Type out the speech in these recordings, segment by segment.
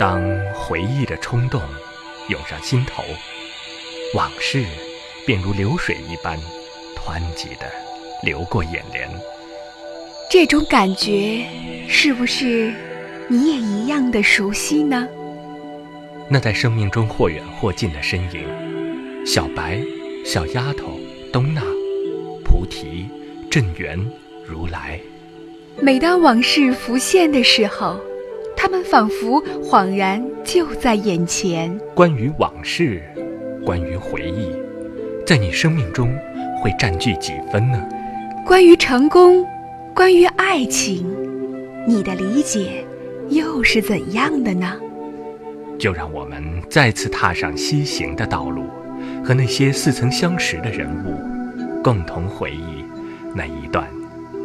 当回忆的冲动涌上心头，往事便如流水一般湍急地流过眼帘。这种感觉是不是你也一样的熟悉呢？那在生命中或远或近的身影，小白、小丫头、东娜、菩提、镇元、如来。每当往事浮现的时候，他们仿佛恍然就在眼前。关于往事，关于回忆，在你生命中会占据几分呢？关于成功，关于爱情，你的理解又是怎样的呢？就让我们再次踏上西行的道路，和那些似曾相识的人物，共同回忆那一段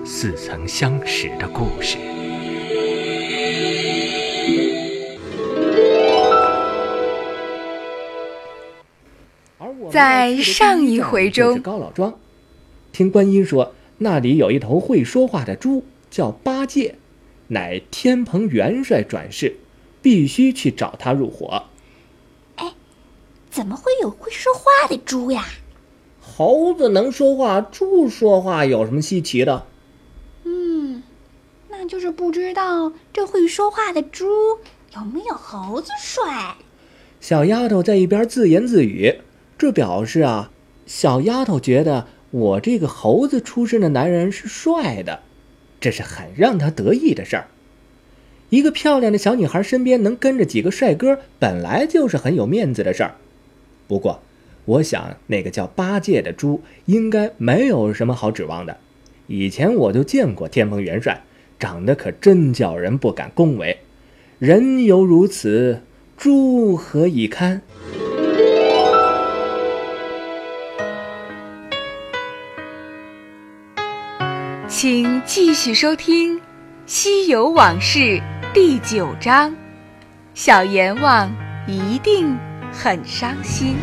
似曾相识的故事。在上一回中，高老庄听观音说，那里有一头会说话的猪，叫八戒，乃天蓬元帅转世。必须去找他入伙。哎，怎么会有会说话的猪呀？猴子能说话，猪说话有什么稀奇的？嗯，那就是不知道这会说话的猪有没有猴子帅。小丫头在一边自言自语，这表示啊，小丫头觉得我这个猴子出身的男人是帅的，这是很让她得意的事儿。一个漂亮的小女孩身边能跟着几个帅哥，本来就是很有面子的事儿。不过，我想那个叫八戒的猪应该没有什么好指望的。以前我就见过天蓬元帅，长得可真叫人不敢恭维。人犹如此，猪何以堪？请继续收听《西游往事》。第九章，小阎王一定很伤心。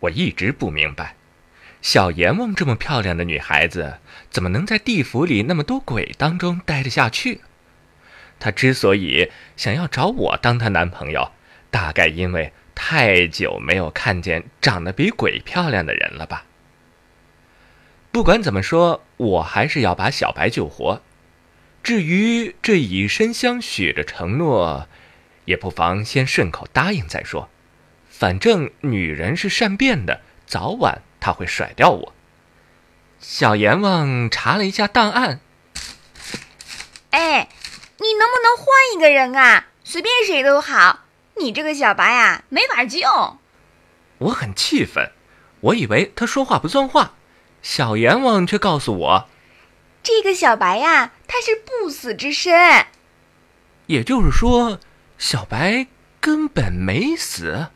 我一直不明白。小阎王这么漂亮的女孩子，怎么能在地府里那么多鬼当中待得下去？她之所以想要找我当她男朋友，大概因为太久没有看见长得比鬼漂亮的人了吧？不管怎么说，我还是要把小白救活。至于这以身相许的承诺，也不妨先顺口答应再说。反正女人是善变的，早晚。他会甩掉我。小阎王查了一下档案。哎，你能不能换一个人啊？随便谁都好。你这个小白啊，没法救。我很气愤，我以为他说话不算话，小阎王却告诉我，这个小白呀，他是不死之身。也就是说，小白根本没死。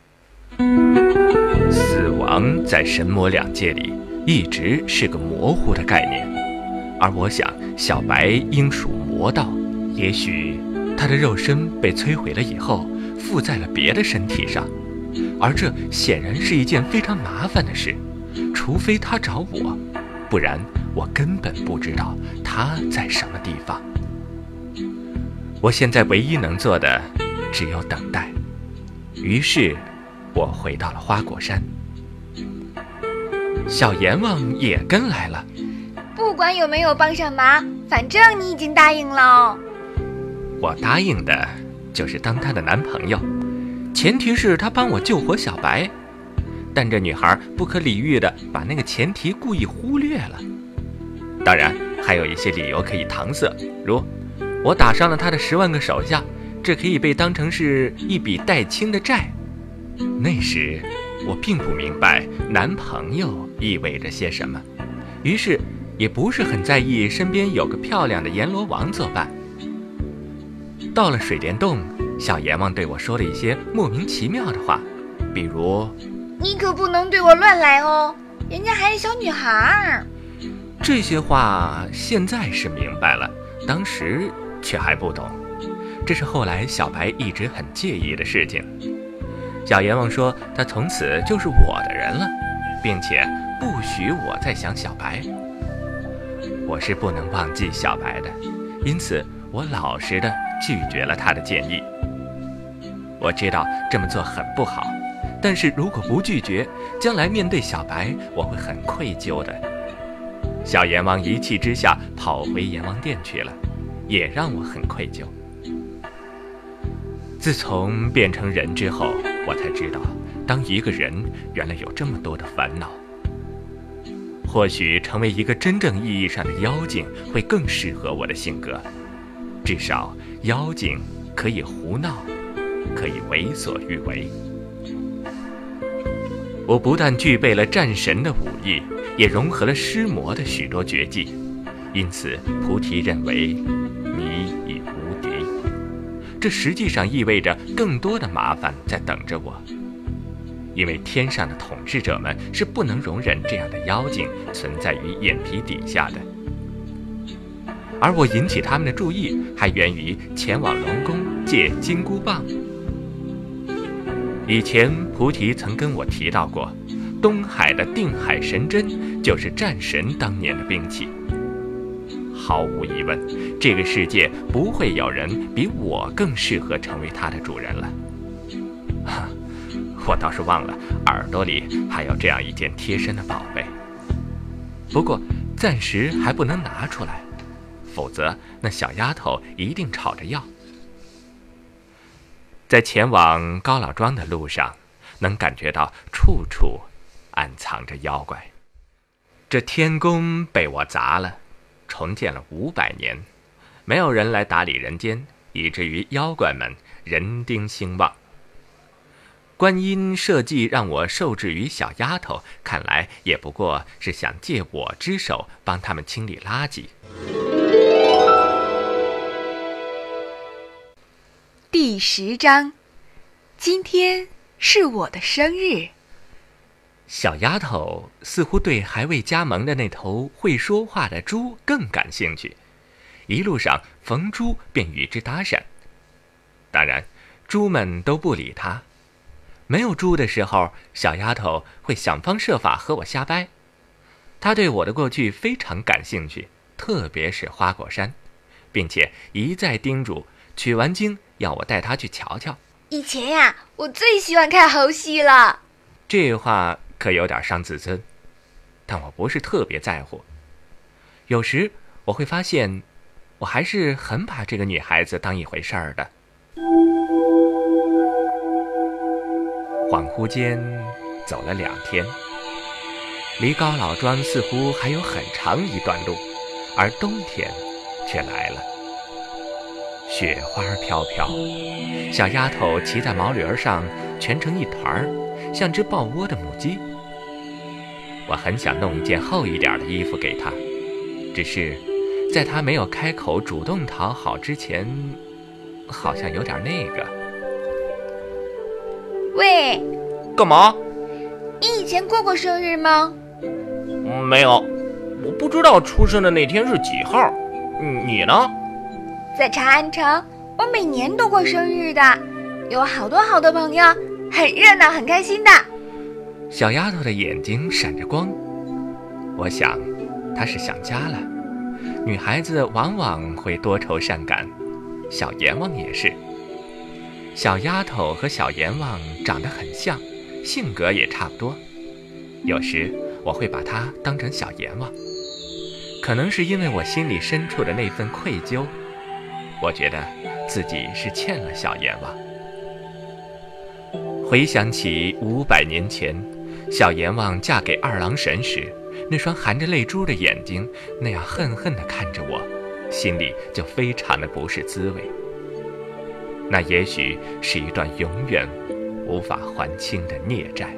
死亡在神魔两界里一直是个模糊的概念，而我想小白应属魔道，也许他的肉身被摧毁了以后附在了别的身体上，而这显然是一件非常麻烦的事，除非他找我，不然我根本不知道他在什么地方。我现在唯一能做的只有等待，于是。我回到了花果山，小阎王也跟来了。不管有没有帮上忙，反正你已经答应了。我答应的就是当他的男朋友，前提是他帮我救活小白。但这女孩不可理喻的把那个前提故意忽略了。当然，还有一些理由可以搪塞，如我打伤了他的十万个手下，这可以被当成是一笔待清的债。那时，我并不明白男朋友意味着些什么，于是也不是很在意身边有个漂亮的阎罗王作伴。到了水帘洞，小阎王对我说了一些莫名其妙的话，比如：“你可不能对我乱来哦，人家还是小女孩儿。”这些话现在是明白了，当时却还不懂，这是后来小白一直很介意的事情。小阎王说他从此就是我的人了，并且不许我再想小白。我是不能忘记小白的，因此我老实的拒绝了他的建议。我知道这么做很不好，但是如果不拒绝，将来面对小白，我会很愧疚的。小阎王一气之下跑回阎王殿去了，也让我很愧疚。自从变成人之后，我才知道，当一个人原来有这么多的烦恼。或许成为一个真正意义上的妖精会更适合我的性格，至少妖精可以胡闹，可以为所欲为。我不但具备了战神的武艺，也融合了尸魔的许多绝技，因此菩提认为。这实际上意味着更多的麻烦在等着我。因为天上的统治者们是不能容忍这样的妖精存在于眼皮底下的，而我引起他们的注意，还源于前往龙宫借金箍棒。以前菩提曾跟我提到过，东海的定海神针就是战神当年的兵器。毫无疑问，这个世界不会有人比我更适合成为它的主人了。我倒是忘了，耳朵里还有这样一件贴身的宝贝。不过暂时还不能拿出来，否则那小丫头一定吵着要。在前往高老庄的路上，能感觉到处处暗藏着妖怪。这天宫被我砸了，重建了五百年，没有人来打理人间，以至于妖怪们人丁兴旺。观音设计让我受制于小丫头，看来也不过是想借我之手帮他们清理垃圾。第十章，今天是我的生日。小丫头似乎对还未加盟的那头会说话的猪更感兴趣，一路上逢猪便与之搭讪。当然，猪们都不理他。没有猪的时候，小丫头会想方设法和我瞎掰。她对我的过去非常感兴趣，特别是花果山，并且一再叮嘱取完经要我带她去瞧瞧。以前呀，我最喜欢看猴戏了。这话可有点伤自尊，但我不是特别在乎。有时我会发现，我还是很把这个女孩子当一回事儿的。恍惚间，走了两天，离高老庄似乎还有很长一段路，而冬天却来了。雪花飘飘，小丫头骑在毛驴上，蜷成一团儿，像只抱窝的母鸡。我很想弄一件厚一点的衣服给他，只是在他没有开口主动讨好之前，好像有点那个。喂，干嘛？你以前过过生日吗？没有，我不知道出生的那天是几号。你呢？在长安城，我每年都过生日的，有好多好多朋友，很热闹，很开心的。小丫头的眼睛闪着光，我想，她是想家了。女孩子往往会多愁善感，小阎王也是。小丫头和小阎王长得很像，性格也差不多。有时我会把她当成小阎王，可能是因为我心里深处的那份愧疚，我觉得自己是欠了小阎王。回想起五百年前，小阎王嫁给二郎神时，那双含着泪珠的眼睛那样恨恨地看着我，心里就非常的不是滋味。那也许是一段永远无法还清的孽债。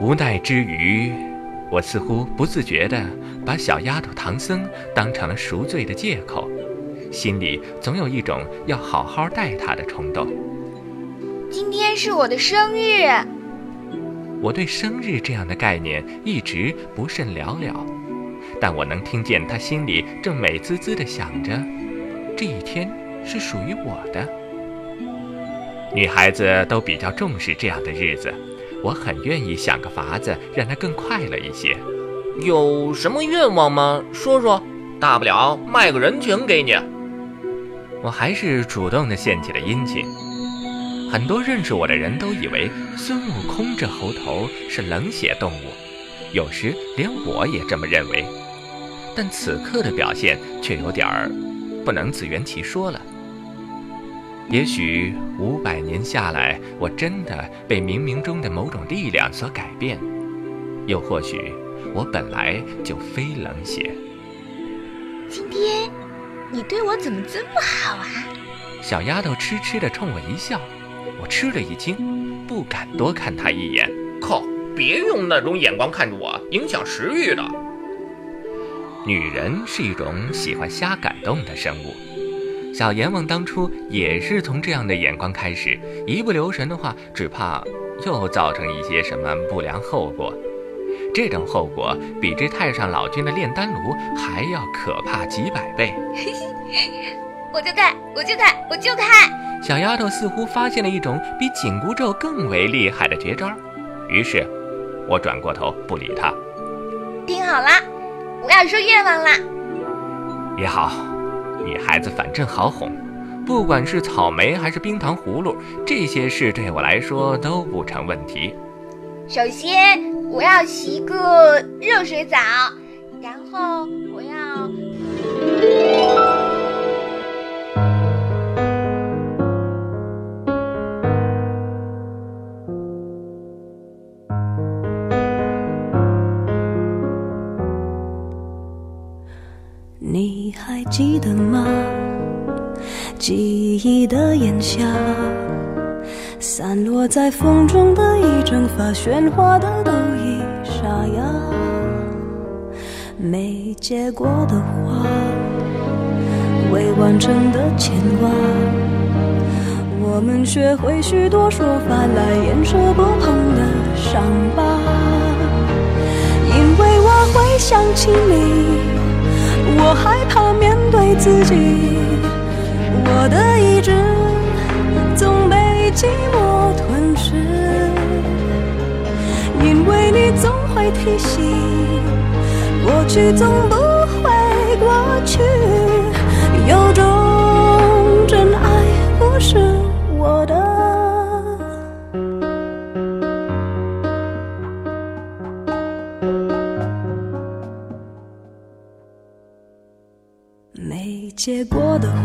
无奈之余，我似乎不自觉地把小丫头唐僧当成了赎罪的借口，心里总有一种要好好待她的冲动。今天是我的生日，我对生日这样的概念一直不甚了了。但我能听见他心里正美滋滋地想着，这一天是属于我的。女孩子都比较重视这样的日子，我很愿意想个法子让她更快乐一些。有什么愿望吗？说说，大不了卖个人情给你。我还是主动地献起了殷勤。很多认识我的人都以为孙悟空这猴头是冷血动物，有时连我也这么认为。但此刻的表现却有点儿不能自圆其说了。也许五百年下来，我真的被冥冥中的某种力量所改变，又或许我本来就非冷血。今天你对我怎么这么好啊？小丫头痴痴地冲我一笑，我吃了一惊，不敢多看他一眼。靠！别用那种眼光看着我，影响食欲的。女人是一种喜欢瞎感动的生物。小阎王当初也是从这样的眼光开始，一不留神的话，只怕又造成一些什么不良后果。这种后果比这太上老君的炼丹炉还要可怕几百倍。我就看，我就看，我就看！小丫头似乎发现了一种比紧箍咒更为厉害的绝招，于是，我转过头不理她。听好了，我要说愿望啦。也好。女孩子反正好哄，不管是草莓还是冰糖葫芦，这些事对我来说都不成问题。首先，我要洗一个热水澡，然后我要。记得吗？记忆的炎夏，散落在风中的一整发喧哗的都已沙哑，没结果的花，未完成的牵挂，我们学会许多说法来掩饰不碰的伤疤，因为我会想起你。我害怕面对自己，我的意志总被寂寞吞噬，因为你总会提醒，过去总不会过去，有种真爱不是。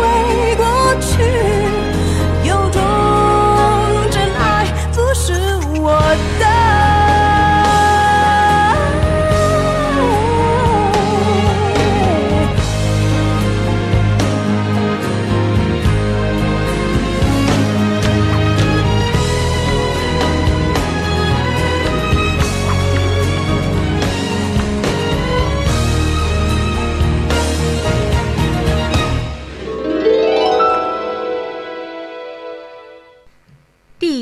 会过去，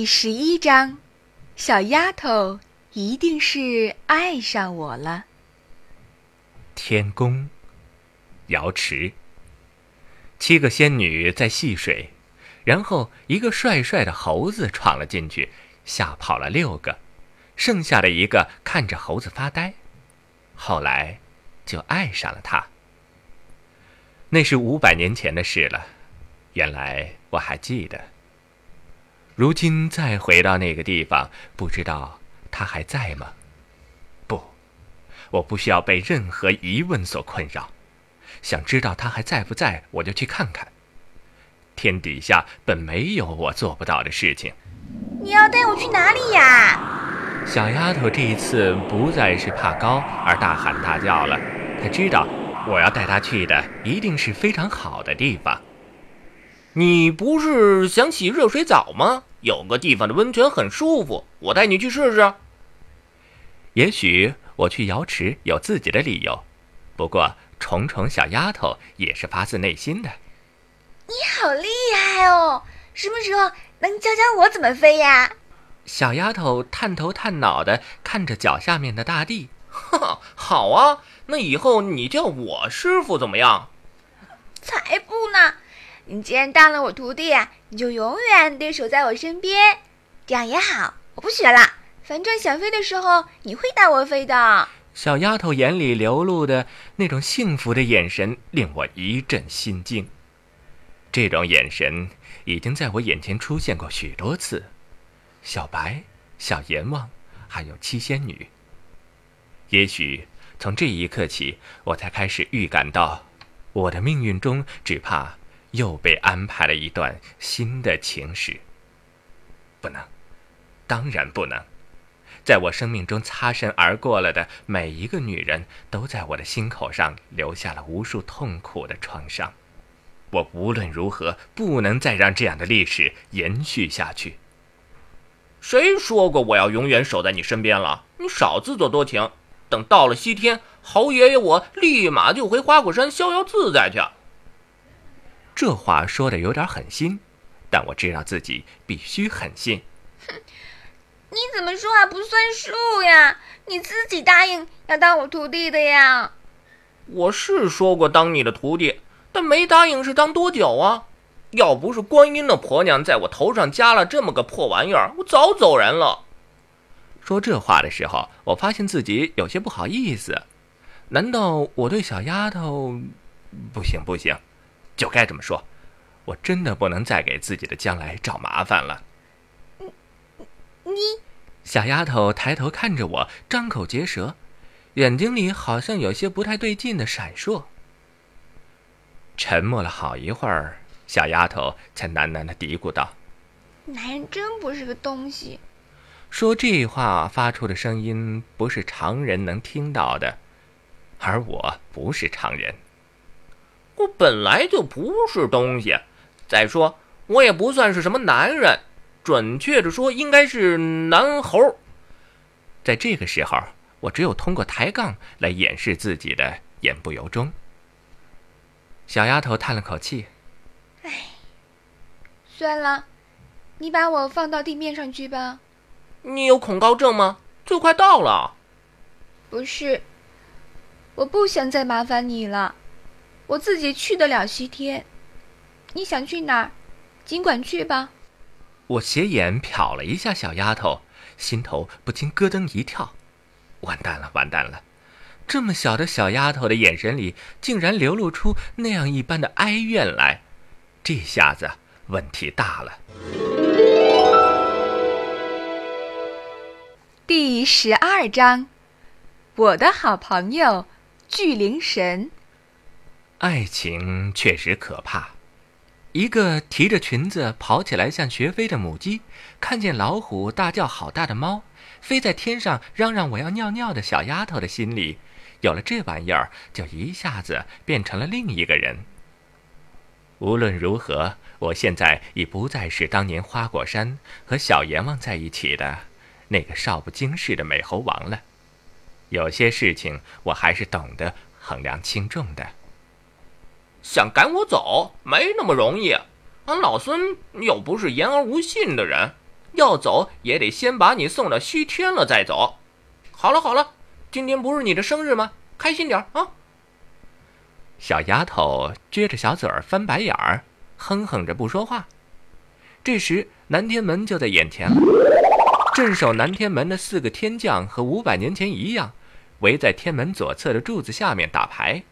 十一章，小丫头一定是爱上我了。天宫，瑶池，七个仙女在戏水，然后一个帅帅的猴子闯了进去，吓跑了六个，剩下的一个看着猴子发呆，后来就爱上了他。那是五百年前的事了，原来我还记得。如今再回到那个地方，不知道他还在吗？不，我不需要被任何疑问所困扰。想知道他还在不在，我就去看看。天底下本没有我做不到的事情。你要带我去哪里呀？小丫头这一次不再是怕高而大喊大叫了。她知道，我要带她去的一定是非常好的地方。你不是想洗热水澡吗？有个地方的温泉很舒服，我带你去试试。也许我去瑶池有自己的理由，不过虫虫小丫头也是发自内心的。你好厉害哦！什么时候能教教我怎么飞呀？小丫头探头探脑的看着脚下面的大地。哈哈，好啊，那以后你叫我师傅怎么样？才不呢！你既然当了我徒弟，你就永远得守在我身边，这样也好。我不学了，反正想飞的时候你会带我飞的。小丫头眼里流露的那种幸福的眼神，令我一阵心惊。这种眼神已经在我眼前出现过许多次。小白、小阎王，还有七仙女。也许从这一刻起，我才开始预感到，我的命运中只怕。又被安排了一段新的情史。不能，当然不能！在我生命中擦身而过了的每一个女人，都在我的心口上留下了无数痛苦的创伤。我无论如何不能再让这样的历史延续下去。谁说过我要永远守在你身边了？你少自作多情！等到了西天，侯爷爷我立马就回花果山逍遥自在去。这话说的有点狠心，但我知道自己必须狠心。哼，你怎么说话不算数呀？你自己答应要当我徒弟的呀？我是说过当你的徒弟，但没答应是当多久啊？要不是观音的婆娘在我头上加了这么个破玩意儿，我早走人了。说这话的时候，我发现自己有些不好意思。难道我对小丫头……不行，不行。就该这么说，我真的不能再给自己的将来找麻烦了。你，你，小丫头抬头看着我，张口结舌，眼睛里好像有些不太对劲的闪烁。沉默了好一会儿，小丫头才喃喃的嘀咕道：“男人真不是个东西。”说这话发出的声音不是常人能听到的，而我不是常人。我本来就不是东西，再说我也不算是什么男人，准确的说应该是男猴。在这个时候，我只有通过抬杠来掩饰自己的言不由衷。小丫头叹了口气：“哎，算了，你把我放到地面上去吧。你有恐高症吗？就快到了。不是，我不想再麻烦你了。”我自己去得了西天，你想去哪儿，尽管去吧。我斜眼瞟了一下小丫头，心头不禁咯噔一跳。完蛋了，完蛋了！这么小的小丫头的眼神里，竟然流露出那样一般的哀怨来，这下子问题大了。第十二章，我的好朋友巨灵神。爱情确实可怕。一个提着裙子跑起来像学飞的母鸡，看见老虎大叫好大的猫，飞在天上嚷嚷我要尿尿的小丫头的心里，有了这玩意儿，就一下子变成了另一个人。无论如何，我现在已不再是当年花果山和小阎王在一起的那个少不经事的美猴王了。有些事情，我还是懂得衡量轻重的。想赶我走没那么容易，俺老孙又不是言而无信的人，要走也得先把你送到西天了再走。好了好了，今天不是你的生日吗？开心点啊！小丫头撅着小嘴儿翻白眼儿，哼哼着不说话。这时南天门就在眼前了，镇守南天门的四个天将和五百年前一样，围在天门左侧的柱子下面打牌。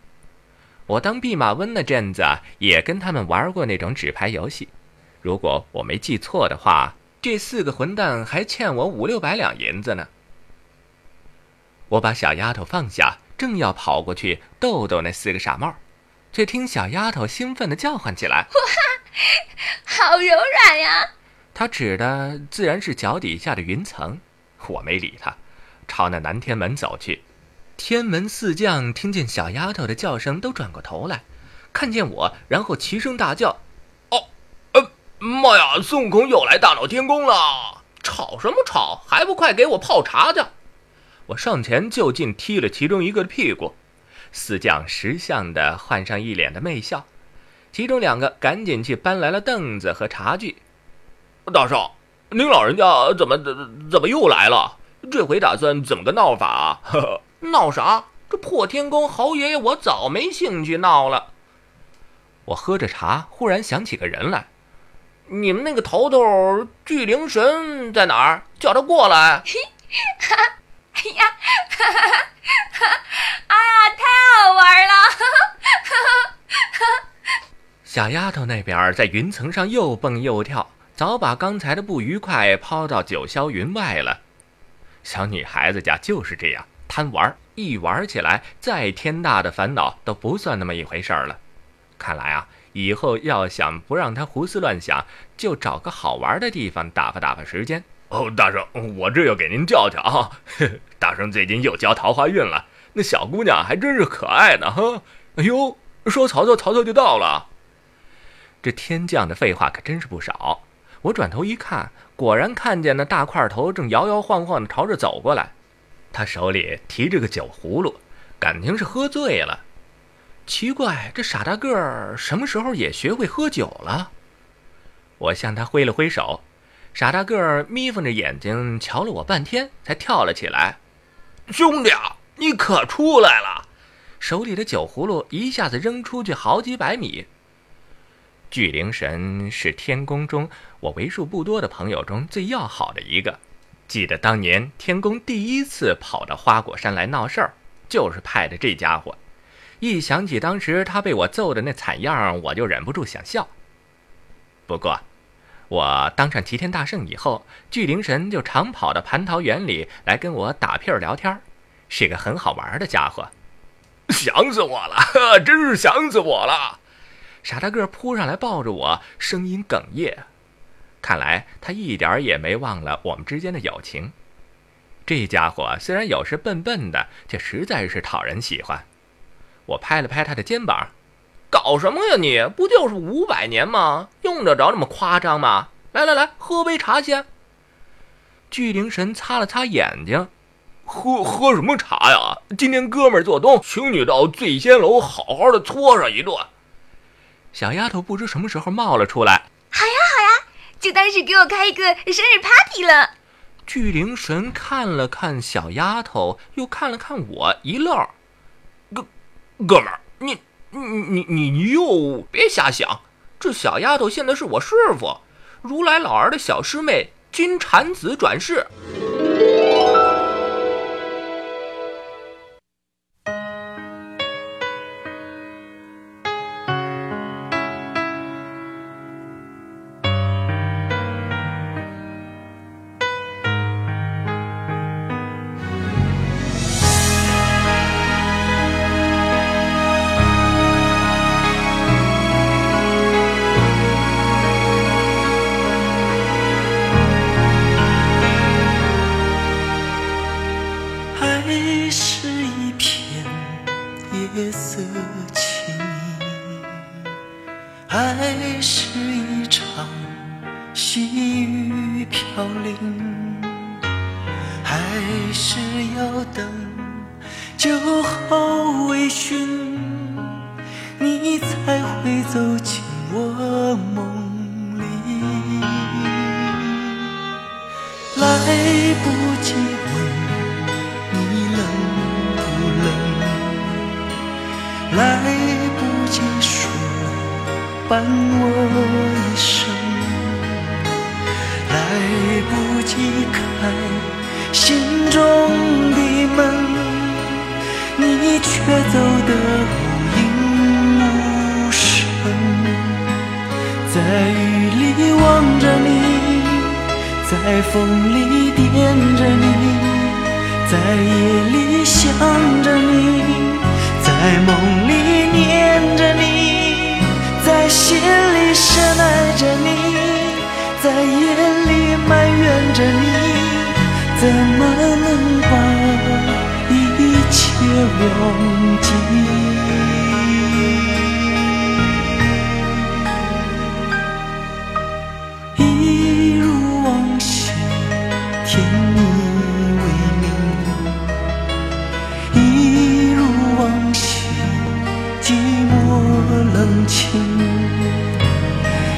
我当弼马温那阵子，也跟他们玩过那种纸牌游戏。如果我没记错的话，这四个混蛋还欠我五六百两银子呢。我把小丫头放下，正要跑过去逗逗那四个傻帽，却听小丫头兴奋地叫唤起来：“哇，好柔软呀！”她指的自然是脚底下的云层。我没理她，朝那南天门走去。天门四将听见小丫头的叫声，都转过头来，看见我，然后齐声大叫：“哦，呃，妈呀！孙悟空又来大闹天宫了！吵什么吵？还不快给我泡茶去！”我上前就近踢了其中一个的屁股，四将识相的换上一脸的媚笑，其中两个赶紧去搬来了凳子和茶具。大少，您老人家怎么怎怎么又来了？这回打算怎么个闹法啊？呵呵。闹啥？这破天宫，侯爷爷我早没兴趣闹了。我喝着茶，忽然想起个人来。你们那个头头巨灵神在哪儿？叫他过来。哈，哎呀，哈哈哈！哎呀，太好玩了！小丫头那边在云层上又蹦又跳，早把刚才的不愉快抛到九霄云外了。小女孩子家就是这样。贪玩，一玩起来，再天大的烦恼都不算那么一回事儿了。看来啊，以后要想不让他胡思乱想，就找个好玩的地方打发打发时间。哦，大圣，我这就给您叫去啊！大圣最近又交桃花运了，那小姑娘还真是可爱呢，哈！哎呦，说曹操，曹操就到了。这天降的废话可真是不少。我转头一看，果然看见那大块头正摇摇晃晃地朝着走过来。他手里提着个酒葫芦，感情是喝醉了。奇怪，这傻大个儿什么时候也学会喝酒了？我向他挥了挥手，傻大个儿眯缝着眼睛瞧了我半天，才跳了起来。兄弟，你可出来了！手里的酒葫芦一下子扔出去好几百米。巨灵神是天宫中我为数不多的朋友中最要好的一个。记得当年天宫第一次跑到花果山来闹事儿，就是派的这家伙。一想起当时他被我揍的那惨样，我就忍不住想笑。不过，我当上齐天大圣以后，巨灵神就常跑到蟠桃园里来跟我打屁儿聊天，是个很好玩的家伙。想死我了，真是想死我了！傻大个扑上来抱着我，声音哽咽。看来他一点儿也没忘了我们之间的友情。这家伙虽然有时笨笨的，却实在是讨人喜欢。我拍了拍他的肩膀：“搞什么呀你？不就是五百年吗？用得着那么夸张吗？来来来，喝杯茶先。”巨灵神擦了擦眼睛：“喝喝什么茶呀？今天哥们儿做东，请你到醉仙楼好好的搓上一顿。”小丫头不知什么时候冒了出来：“好呀，好呀。”就当是给我开一个生日 party 了。巨灵神看了看小丫头，又看了看我，一愣：“哥，哥们儿，你你你你你又别瞎想！这小丫头现在是我师傅，如来老儿的小师妹金蝉子转世。”在雨里望着你，在风里惦着你，在夜里想着你，在梦里念着你，在心里深爱着你，在夜里埋怨着你，怎么能把一切忘记？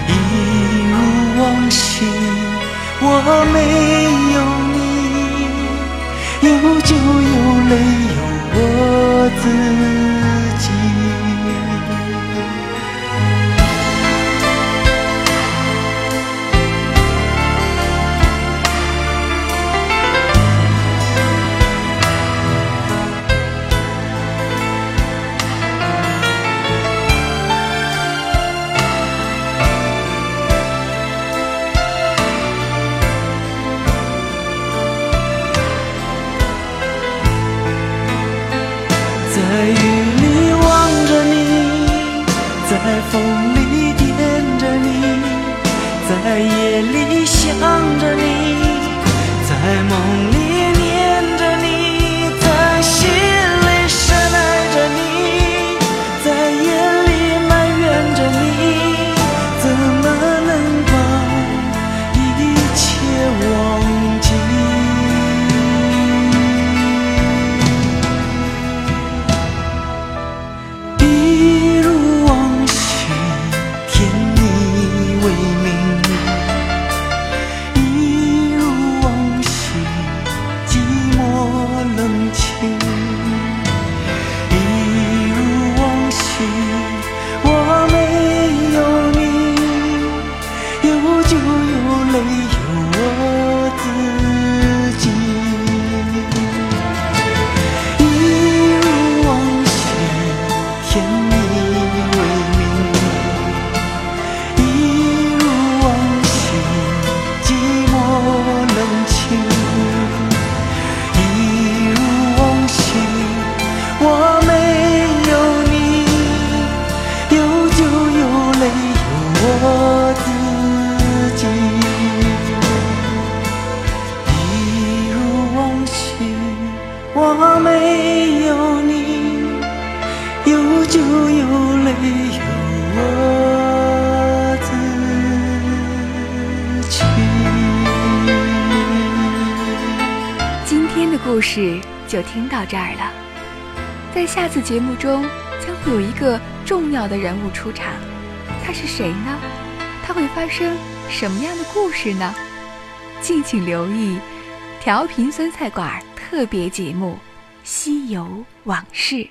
一如往昔，我没有。就听到这儿了。在下次节目中将会有一个重要的人物出场他是谁呢？他会发生什么样的故事呢？敬请留意调频酸菜馆特别节目西游往事。